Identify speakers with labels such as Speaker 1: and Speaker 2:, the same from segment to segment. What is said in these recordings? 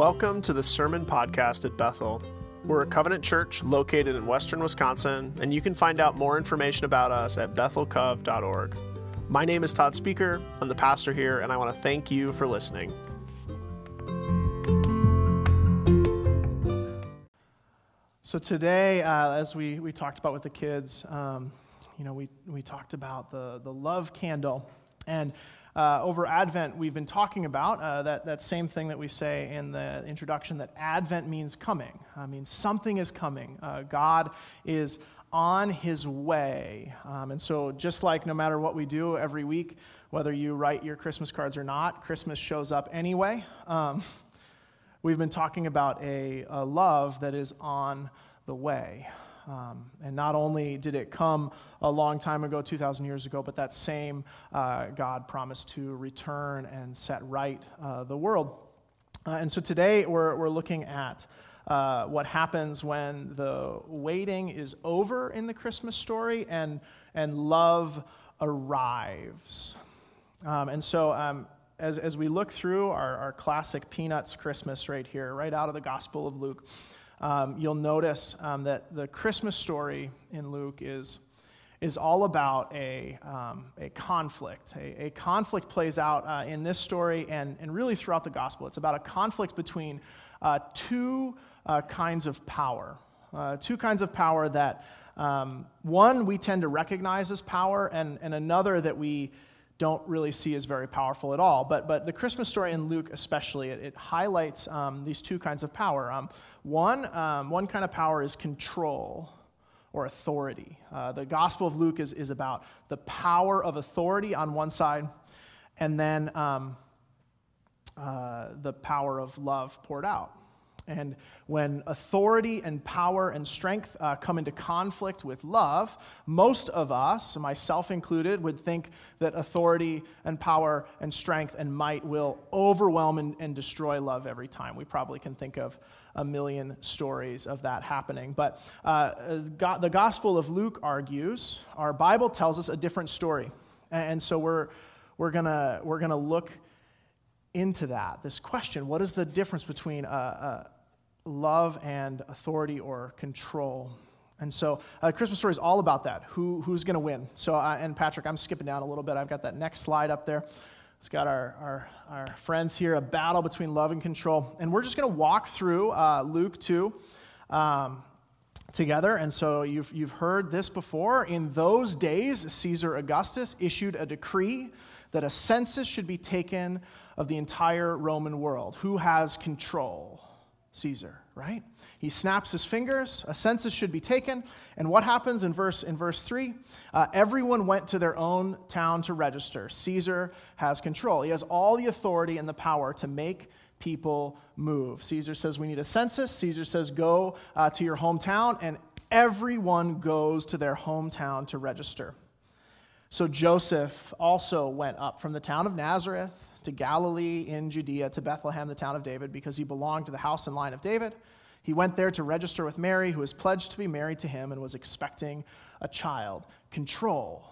Speaker 1: Welcome to the Sermon Podcast at Bethel. We're a covenant church located in western Wisconsin, and you can find out more information about us at bethelcov.org. My name is Todd Speaker. I'm the pastor here, and I want to thank you for listening. So, today, uh, as we, we talked about with the kids, um, you know, we, we talked about the, the love candle. And uh, over Advent, we've been talking about uh, that, that same thing that we say in the introduction that Advent means coming. I mean, something is coming. Uh, God is on his way. Um, and so, just like no matter what we do every week, whether you write your Christmas cards or not, Christmas shows up anyway. Um, we've been talking about a, a love that is on the way. Um, and not only did it come a long time ago, 2,000 years ago, but that same uh, God promised to return and set right uh, the world. Uh, and so today we're, we're looking at uh, what happens when the waiting is over in the Christmas story and, and love arrives. Um, and so um, as, as we look through our, our classic Peanuts Christmas right here, right out of the Gospel of Luke, um, you'll notice um, that the Christmas story in Luke is, is all about a, um, a conflict. A, a, conflict plays out uh, in this story and, and really throughout the gospel. It's about a conflict between uh, two uh, kinds of power. Uh, two kinds of power that um, one we tend to recognize as power, and, and another that we don't really see as very powerful at all. But, but the Christmas story in Luke, especially, it, it highlights um, these two kinds of power. Um, one, um, one kind of power is control or authority. Uh, the Gospel of Luke is, is about the power of authority on one side, and then um, uh, the power of love poured out. And when authority and power and strength uh, come into conflict with love, most of us, myself included, would think that authority and power and strength and might will overwhelm and, and destroy love every time. We probably can think of a million stories of that happening. But uh, God, the Gospel of Luke argues, our Bible tells us a different story. And so we're, we're going we're to look into that, this question what is the difference between a, a love and authority or control. And so, uh, Christmas story is all about that. Who, who's going to win? So, uh, and Patrick, I'm skipping down a little bit. I've got that next slide up there. It's got our, our, our friends here, a battle between love and control. And we're just going to walk through uh, Luke 2 um, together. And so, you've, you've heard this before. In those days, Caesar Augustus issued a decree that a census should be taken of the entire Roman world. Who has control? Caesar, right? He snaps his fingers, a census should be taken, and what happens in verse, in verse 3? Uh, everyone went to their own town to register. Caesar has control. He has all the authority and the power to make people move. Caesar says we need a census. Caesar says go uh, to your hometown, and everyone goes to their hometown to register. So Joseph also went up from the town of Nazareth to Galilee in Judea, to Bethlehem, the town of David, because he belonged to the house and line of David. He went there to register with Mary, who was pledged to be married to him and was expecting a child. Control,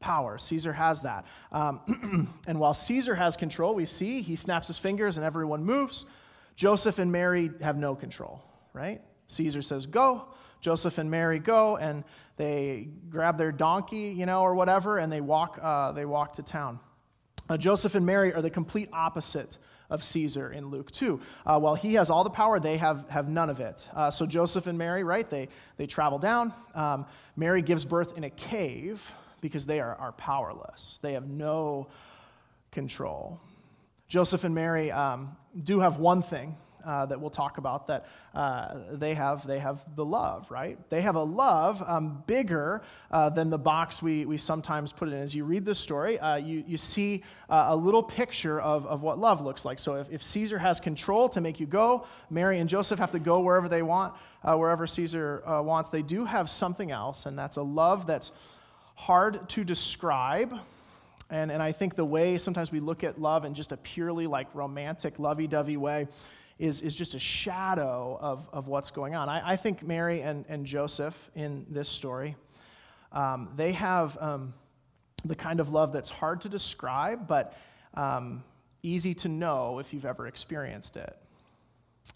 Speaker 1: power. Caesar has that. Um, and while Caesar has control, we see he snaps his fingers and everyone moves. Joseph and Mary have no control, right? Caesar says, go. Joseph and Mary go, and they grab their donkey, you know, or whatever, and they walk, uh, they walk to town. Uh, Joseph and Mary are the complete opposite of Caesar in Luke 2. Uh, while he has all the power, they have, have none of it. Uh, so Joseph and Mary, right, they, they travel down. Um, Mary gives birth in a cave because they are, are powerless, they have no control. Joseph and Mary um, do have one thing uh, that we'll talk about that uh, they have they have the love right? They have a love um, bigger uh, than the box we, we sometimes put it in. As you read this story uh, you, you see uh, a little picture of, of what love looks like. So if, if caesar has control to make you go mary and joseph have to go wherever they want uh, wherever caesar wants they do have something else and that's a love that's hard to describe. And, and I think the way sometimes we look at love in just a purely like romantic, lovey dovey way is, is just a shadow of, of what's going on. I, I think Mary and, and Joseph in this story, um, they have um, the kind of love that's hard to describe, but um, easy to know if you've ever experienced it.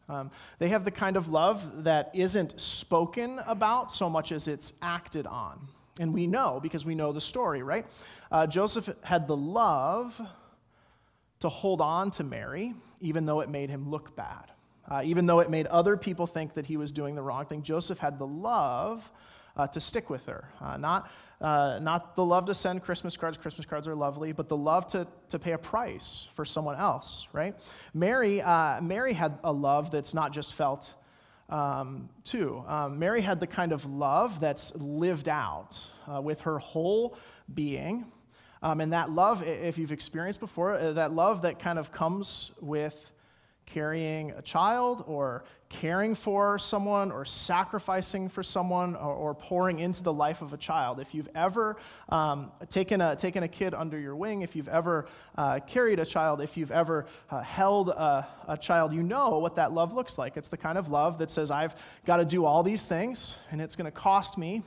Speaker 1: Um, they have the kind of love that isn't spoken about so much as it's acted on. And we know because we know the story, right? Uh, Joseph had the love to hold on to Mary, even though it made him look bad. Uh, even though it made other people think that he was doing the wrong thing, Joseph had the love uh, to stick with her. Uh, not, uh, not the love to send Christmas cards, Christmas cards are lovely, but the love to, to pay a price for someone else, right? Mary, uh, Mary had a love that's not just felt um, too. Um, Mary had the kind of love that's lived out uh, with her whole being. Um, and that love, if you've experienced before, uh, that love that kind of comes with carrying a child or caring for someone or sacrificing for someone or, or pouring into the life of a child. If you've ever um, taken, a, taken a kid under your wing, if you've ever uh, carried a child, if you've ever uh, held a, a child, you know what that love looks like. It's the kind of love that says, I've got to do all these things and it's going to cost me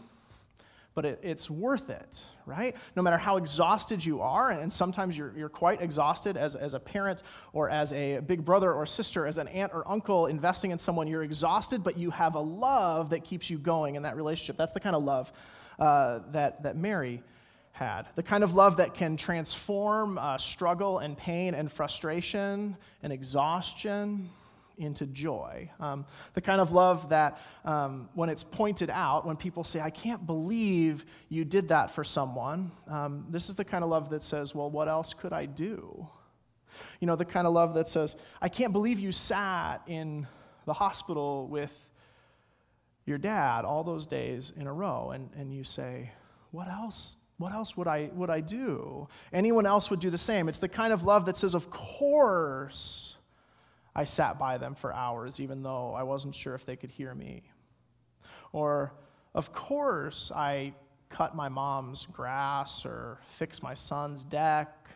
Speaker 1: but it, it's worth it, right? No matter how exhausted you are, and sometimes you're, you're quite exhausted as, as a parent or as a big brother or sister, as an aunt or uncle investing in someone, you're exhausted, but you have a love that keeps you going in that relationship. That's the kind of love uh, that, that Mary had. The kind of love that can transform uh, struggle and pain and frustration and exhaustion into joy. Um, the kind of love that, um, when it's pointed out, when people say, I can't believe you did that for someone, um, this is the kind of love that says, Well, what else could I do? You know, the kind of love that says, I can't believe you sat in the hospital with your dad all those days in a row. And, and you say, What else? What else would I, would I do? Anyone else would do the same. It's the kind of love that says, Of course I sat by them for hours, even though I wasn't sure if they could hear me. Or, of course, I cut my mom's grass or fix my son's deck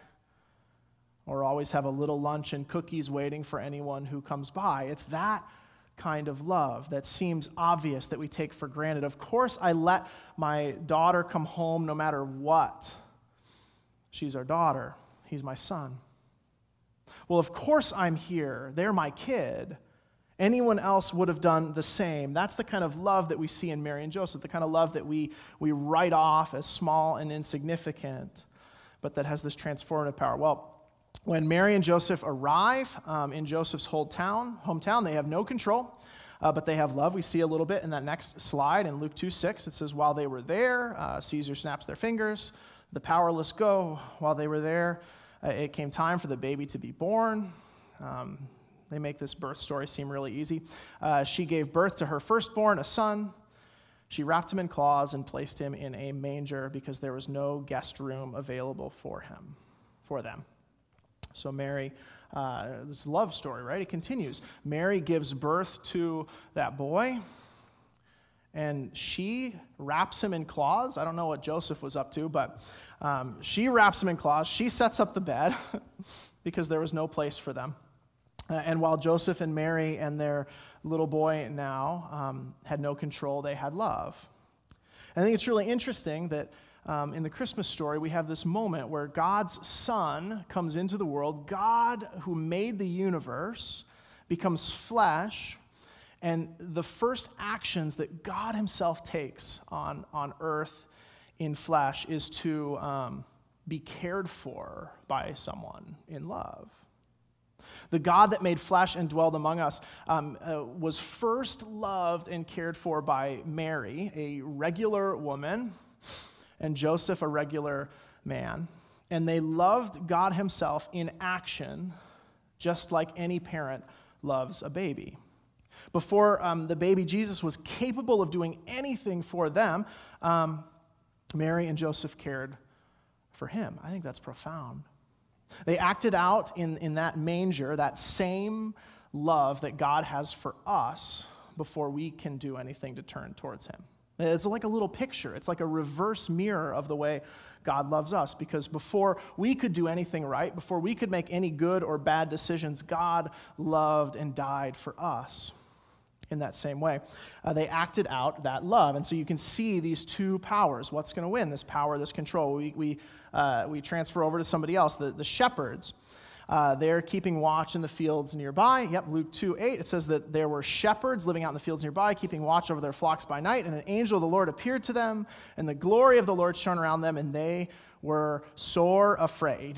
Speaker 1: or always have a little lunch and cookies waiting for anyone who comes by. It's that kind of love that seems obvious that we take for granted. Of course, I let my daughter come home no matter what. She's our daughter, he's my son. Well, of course I'm here. They're my kid. Anyone else would have done the same. That's the kind of love that we see in Mary and Joseph, the kind of love that we, we write off as small and insignificant, but that has this transformative power. Well, when Mary and Joseph arrive um, in Joseph's hometown, hometown, they have no control. Uh, but they have love. We see a little bit in that next slide in Luke 2 6. It says, While they were there, uh, Caesar snaps their fingers, the powerless go. While they were there, it came time for the baby to be born. Um, they make this birth story seem really easy. Uh, she gave birth to her firstborn, a son. She wrapped him in cloths and placed him in a manger because there was no guest room available for him, for them. So Mary, uh, this love story, right? It continues. Mary gives birth to that boy, and she wraps him in cloths. I don't know what Joseph was up to, but um, she wraps him in cloths. She sets up the bed because there was no place for them. Uh, and while Joseph and Mary and their little boy now um, had no control, they had love. And I think it's really interesting that um, in the Christmas story, we have this moment where God's Son comes into the world. God, who made the universe, becomes flesh. And the first actions that God Himself takes on, on earth in flesh is to um, be cared for by someone in love. The God that made flesh and dwelled among us um, uh, was first loved and cared for by Mary, a regular woman, and Joseph, a regular man. And they loved God Himself in action, just like any parent loves a baby. Before um, the baby Jesus was capable of doing anything for them, um, Mary and Joseph cared for him. I think that's profound. They acted out in, in that manger that same love that God has for us before we can do anything to turn towards him. It's like a little picture. It's like a reverse mirror of the way God loves us because before we could do anything right, before we could make any good or bad decisions, God loved and died for us in that same way. Uh, they acted out that love. And so you can see these two powers. What's going to win? This power, this control. We, we, uh, we transfer over to somebody else, the, the shepherds. uh, they're keeping watch in the fields nearby. Yep, Luke 2 8, it says that there were shepherds living out in the fields nearby, keeping watch over their flocks by night, and an angel of the Lord appeared to them, and the glory of the Lord shone around them, and they were sore afraid.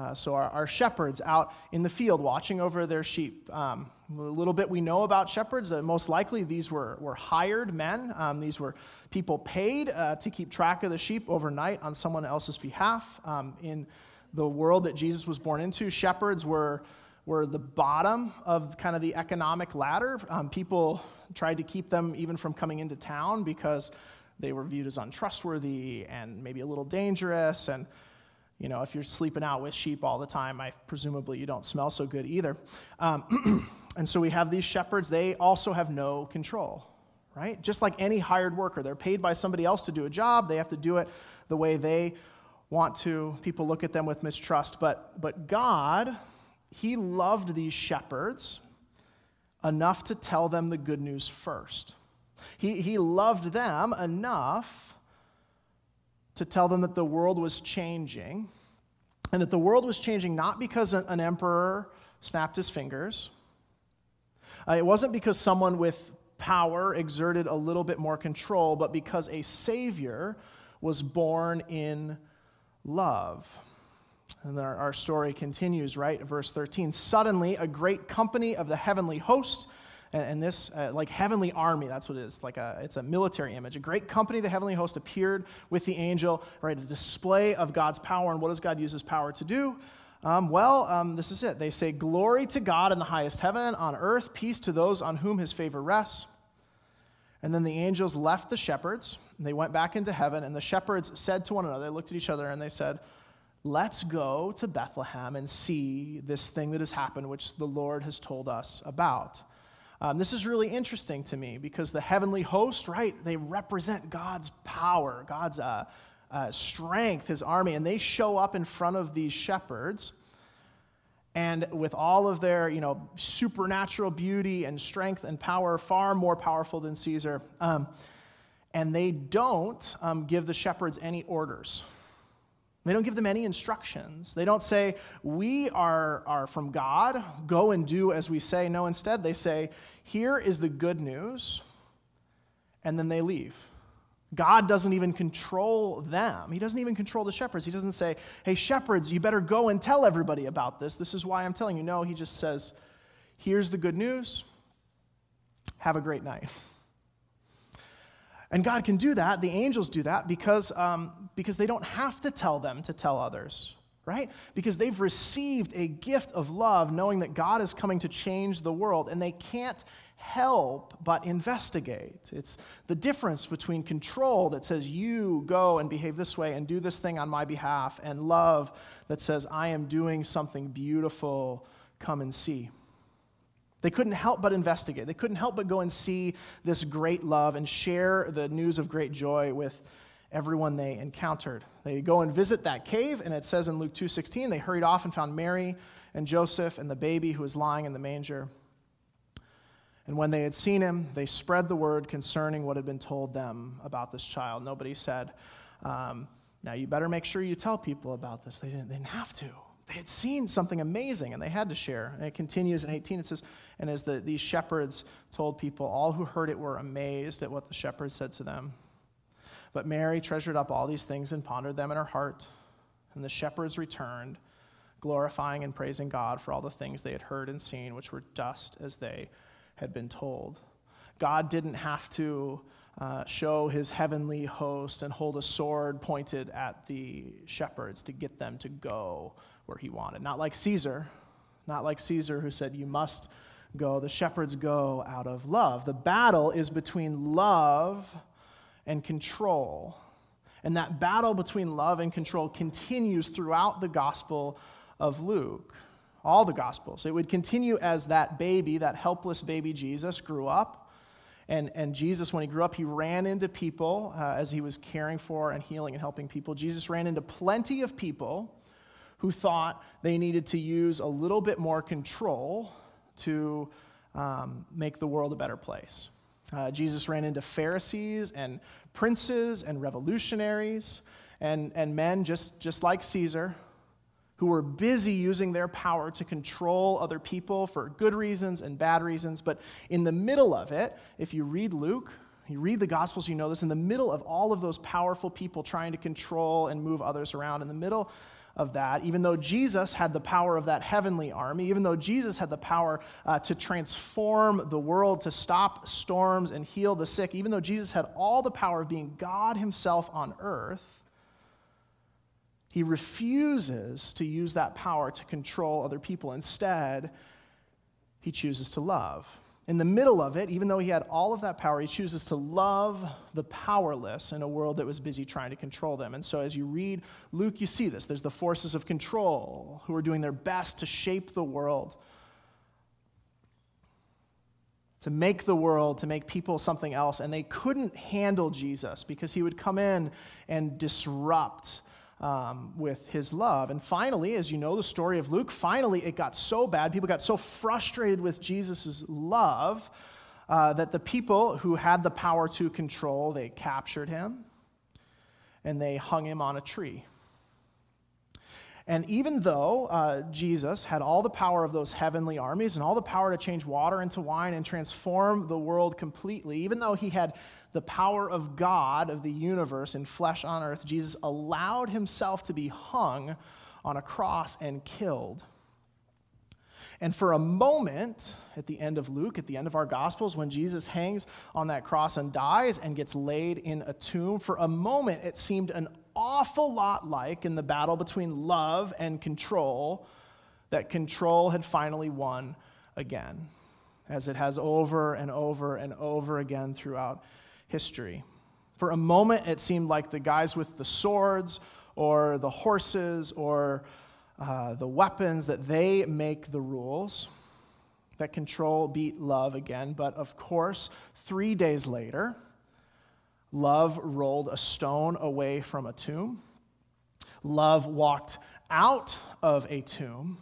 Speaker 1: Uh, so, our, our, shepherds out in the field watching over their sheep. Um, a little bit we know about shepherds. Uh, most likely, these were, were hired men. Um, these were people paid uh, to keep track of the sheep overnight on someone else's behalf. Um, in the world that Jesus was born into, shepherds were, were the bottom of kind of the economic ladder. Um, people tried to keep them even from coming into town because they were viewed as untrustworthy and maybe a little dangerous. And you know, if you're sleeping out with sheep all the time, I presumably you don't smell so good either. Um, and so we have these shepherds. They also have no control, right? Just like any hired worker, they're paid by somebody else to do a job. They have to do it the way they want to. People look at them with mistrust. But, but God, He loved these shepherds enough to tell them the good news first. He, he loved them enough to tell them that the world was changing, and that the world was changing not because an emperor snapped his fingers. Uh, it wasn't because someone with power exerted a little bit more control, but because a Savior was born in love. And our, our story continues, right? Verse 13. Suddenly, a great company of the heavenly host and, and this, uh, like heavenly army, that's what it is. Like a, it's a military image. A great company, the heavenly host, appeared with the angel, right? A display of God's power. And what does God use his power to do? Um, well, um, this is it. They say, Glory to God in the highest heaven, on earth, peace to those on whom his favor rests. And then the angels left the shepherds, and they went back into heaven, and the shepherds said to one another, they looked at each other, and they said, Let's go to Bethlehem and see this thing that has happened, which the Lord has told us about. Um, this is really interesting to me because the heavenly host, right, they represent God's power, God's uh, uh, strength, his army, and they show up in front of these shepherds. And with all of their, you know, supernatural beauty and strength and power, far more powerful than Caesar, um, and they don't um, give the shepherds any orders. They don't give them any instructions. They don't say, We are, are from God, go and do as we say. No, instead, they say, Here is the good news, and then they leave. God doesn't even control them. He doesn't even control the shepherds. He doesn't say, Hey, shepherds, you better go and tell everybody about this. This is why I'm telling you. No, he just says, Here's the good news. Have a great night. And God can do that, the angels do that, because, um, because they don't have to tell them to tell others, right? Because they've received a gift of love, knowing that God is coming to change the world, and they can't help but investigate. It's the difference between control that says, you go and behave this way and do this thing on my behalf, and love that says, I am doing something beautiful, come and see. They couldn't help but investigate. They couldn't help but go and see this great love and share the news of great joy with everyone they encountered. They go and visit that cave, and it says in Luke 2:16, they hurried off and found Mary and Joseph and the baby who was lying in the manger. And when they had seen him, they spread the word concerning what had been told them about this child. Nobody said, um, Now you better make sure you tell people about this. They didn't, they didn't have to. They had seen something amazing and they had to share. And it continues in 18. It says, And as the, these shepherds told people, all who heard it were amazed at what the shepherds said to them. But Mary treasured up all these things and pondered them in her heart. And the shepherds returned, glorifying and praising God for all the things they had heard and seen, which were just as they had been told. God didn't have to uh, show his heavenly host and hold a sword pointed at the shepherds to get them to go where he wanted. Not like Caesar, not like Caesar who said, You must go. The shepherds go out of love. The battle is between love and control. And that battle between love and control continues throughout the Gospel of Luke, all the Gospels. It would continue as that baby, that helpless baby Jesus, grew up And, and Jesus, when he grew up, he ran into people uh, as he was caring for and healing and helping people. Jesus ran into plenty of people who thought they needed to use a little bit more control to um, make the world a better place. Uh, Jesus ran into Pharisees and princes and revolutionaries and, and men just, just like Caesar who were busy using their power to control other people for good reasons and bad reasons. But in the middle of it, if you read Luke, you read the Gospels, you know this, in the middle of all of those powerful people trying to control and move others around, in the middle of that, even though Jesus had the power of that heavenly army, even though Jesus had the power uh, to transform the world, to stop storms and heal the sick, even though Jesus had all the power of being God Himself on earth, he refuses to use that power to control other people. Instead, he chooses to love in the middle of it, even though he had all of that power, he chooses to love the powerless in a world that was busy trying to control them. And so, as you read Luke, you see this. There's the forces of control who are doing their best to shape the world, to make the world, to make people something else. And they couldn't handle Jesus because he would come in and disrupt um, with his love. And finally, as you know the story of Luke, finally it got so bad, people got so frustrated with Jesus' love uh, that the people who had the power to control, they captured him and they hung him on a tree. And even though uh, Jesus had all the power of those heavenly armies and all the power to change water into wine and transform the world completely, even though he had the power of God, of the universe, in flesh on earth, Jesus allowed himself to be hung on a cross and killed. And for a moment, at the end of Luke, at the end of our Gospels, when Jesus hangs on that cross and dies and gets laid in a tomb, for a moment it seemed an awful lot like in the battle between love and control that control had finally won again, as it has over and over and over again throughout history. For a moment, it seemed like the guys with the swords or the horses or uh, the weapons that they make the rules that control beat love again. But of course, three days later, love rolled a stone away from a tomb. Love walked out of a tomb.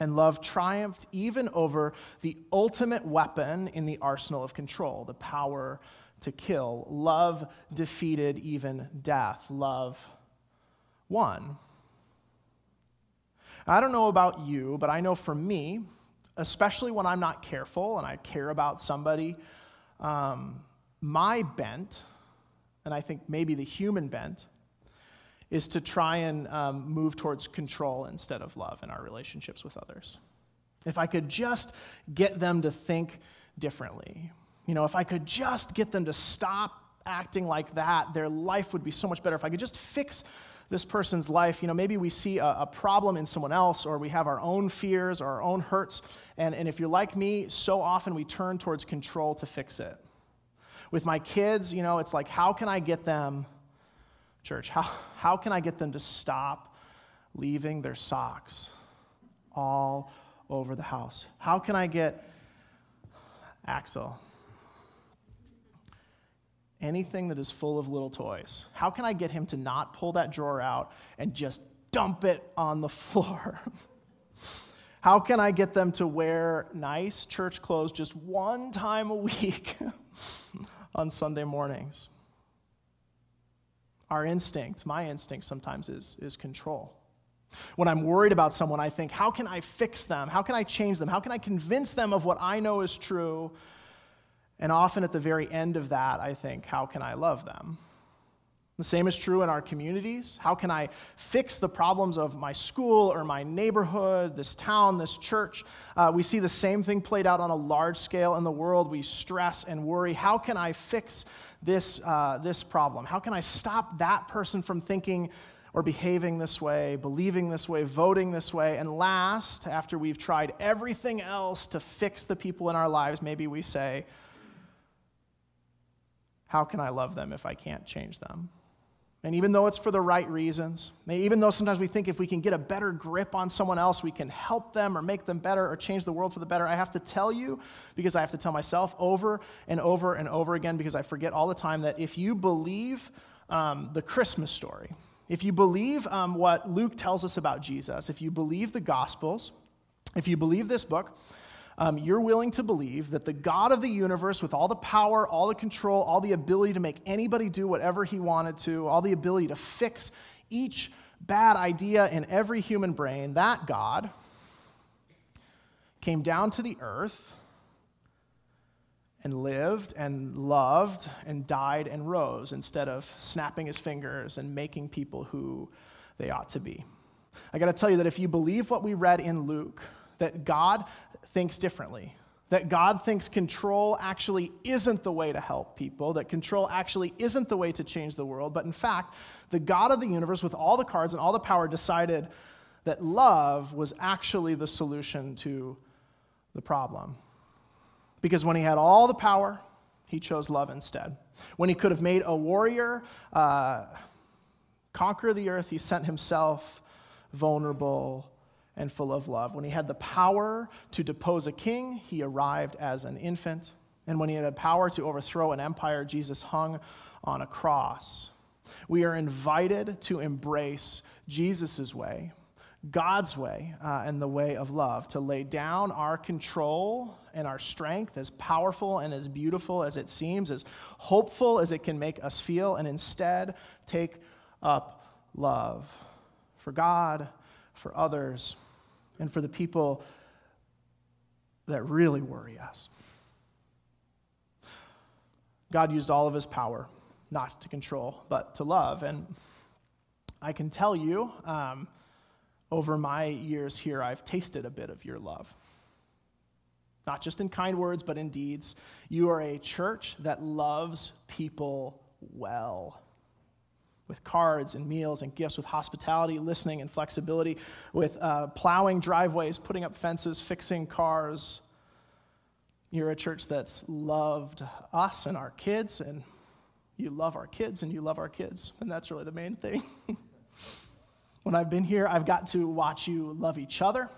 Speaker 1: And love triumphed even over the ultimate weapon in the arsenal of control, the power to kill. Love defeated even death. Love won. I don't know about you, but I know for me, especially when I'm not careful and I care about somebody, um, my bent, and I think maybe the human bent, is to try and um, move towards control instead of love in our relationships with others. If I could just get them to think differently, you know, if I could just get them to stop acting like that, their life would be so much better. If I could just fix this person's life, you know, maybe we see a, a, problem in someone else or we have our own fears or our own hurts. And, and if you're like me, so often we turn towards control to fix it. With my kids, you know, it's like, how can I get them, church, how, how can I get them to stop leaving their socks all over the house? How can I get Axel? Anything that is full of little toys? How can I get him to not pull that drawer out and just dump it on the floor? How can I get them to wear nice church clothes just one time a week on Sunday mornings? Our instinct, my instinct sometimes is, is control. When I'm worried about someone, I think, how can I fix them? How can I change them? How can I convince them of what I know is true and often at the very end of that, I think, how can I love them? The same is true in our communities. How can I fix the problems of my school or my neighborhood, this town, this church? Uh, we see the same thing played out on a large scale in the world. We stress and worry. How can I fix this, uh, this problem? How can I stop that person from thinking or behaving this way, believing this way, voting this way? And last, after we've tried everything else to fix the people in our lives, maybe we say, how can I love them if I can't change them? And even though it's for the right reasons, even though sometimes we think if we can get a better grip on someone else, we can help them or make them better or change the world for the better, I have to tell you, because I have to tell myself over and over and over again, because I forget all the time that if you believe um, the Christmas story, if you believe um, what Luke tells us about Jesus, if you believe the Gospels, if you believe this book, um, you're willing to believe that the God of the universe, with all the power, all the control, all the ability to make anybody do whatever he wanted to, all the ability to fix each bad idea in every human brain, that God came down to the earth and lived and loved and died and rose instead of snapping his fingers and making people who they ought to be. I got to tell you that if you believe what we read in Luke, that God thinks differently. That God thinks control actually isn't the way to help people, that control actually isn't the way to change the world, but in fact, the God of the universe, with all the cards and all the power, decided that love was actually the solution to the problem. Because when he had all the power, he chose love instead. When he could have made a warrior uh, conquer the earth, he sent himself vulnerable and full of love. When he had the power to depose a king, he arrived as an infant. And when he had the power to overthrow an empire, Jesus hung on a cross. We are invited to embrace Jesus' way, God's way, uh, and the way of love, to lay down our control and our strength, as powerful and as beautiful as it seems, as hopeful as it can make us feel, and instead take up love for God, for others, and for the people that really worry us. God used all of his power, not to control, but to love. And I can tell you, um, over my years here, I've tasted a bit of your love. Not just in kind words, but in deeds. You are a church that loves people well with cards and meals and gifts, with hospitality, listening, and flexibility, with uh, plowing driveways, putting up fences, fixing cars. You're a church that's loved us and our kids, and you love our kids and you love our kids. And that's really the main thing. when I've been here, I've got to watch you love each other.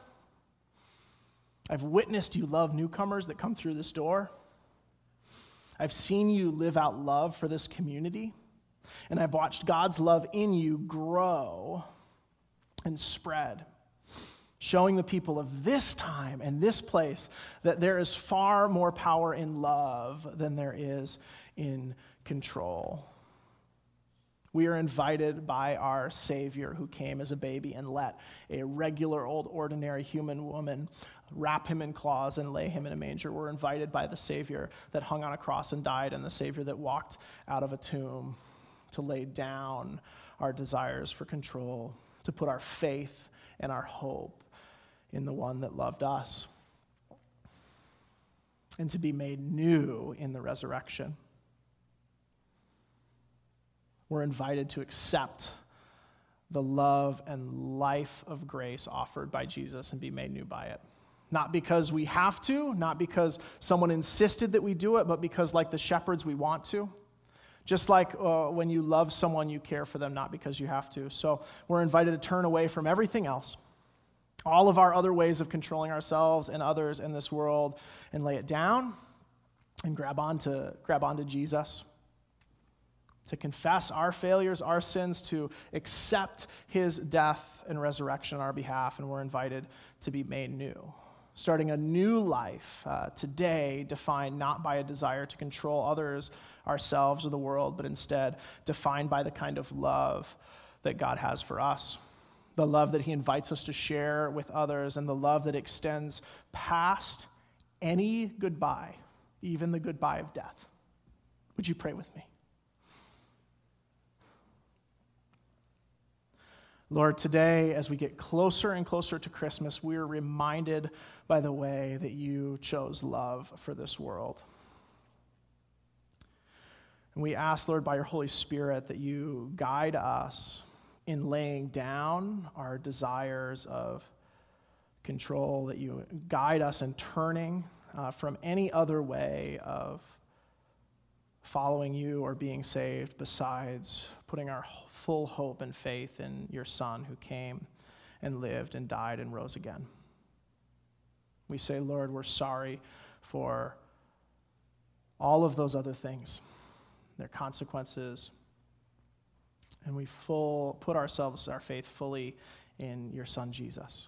Speaker 1: I've witnessed you love newcomers that come through this door. I've seen you live out love for this community. And I've watched God's love in you grow and spread, showing the people of this time and this place that there is far more power in love than there is in control. We are invited by our Savior who came as a baby and let a regular, old, ordinary human woman wrap him in claws and lay him in a manger. We're invited by the Savior that hung on a cross and died, and the Savior that walked out of a tomb to lay down our desires for control, to put our faith and our hope in the one that loved us, and to be made new in the resurrection. We're invited to accept the love and life of grace offered by Jesus and be made new by it. Not because we have to, not because someone insisted that we do it, but because, like the shepherds, we want to. Just like uh, when you love someone, you care for them, not because you have to. So we're invited to turn away from everything else, all of our other ways of controlling ourselves and others in this world, and lay it down and grab onto, grab onto Jesus. To confess our failures, our sins, to accept his death and resurrection on our behalf, and we're invited to be made new starting a new life uh, today defined not by a desire to control others ourselves or the world, but instead defined by the kind of love that God has for us. The love that He invites us to share with others, and the love that extends past any goodbye, even the goodbye of death. Would you pray with me? Lord, today, as we get closer and closer to Christmas, we are reminded by the way that you chose love for this world. And we ask, Lord, by your Holy Spirit, that you guide us in laying down our desires of control, that you guide us in turning uh, from any other way of following you or being saved besides putting our full hope and faith in your Son who came and lived and died and rose again. We say, Lord, we're sorry for all of those other things, their consequences, and we full put ourselves, our faith fully in your Son Jesus.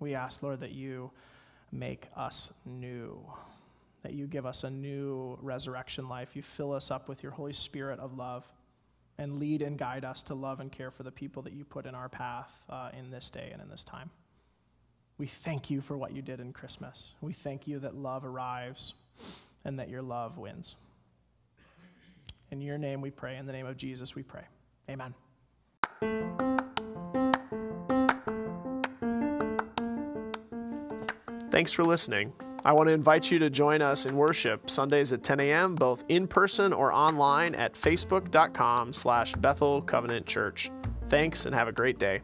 Speaker 1: We ask, Lord, that you make us new, that you give us a new resurrection life. You fill us up with your Holy Spirit of love and lead and guide us to love and care for the people that you put in our path uh, in this day and in this time. We thank you for what you did in Christmas. We thank you that love arrives and that your love wins. In your name we pray. In the name of Jesus we pray. Amen. Thanks for listening. I want to invite you to join us in worship Sundays at 10 a.m., both in person or online at facebook.com slash Bethel Covenant Church. Thanks and have a great day.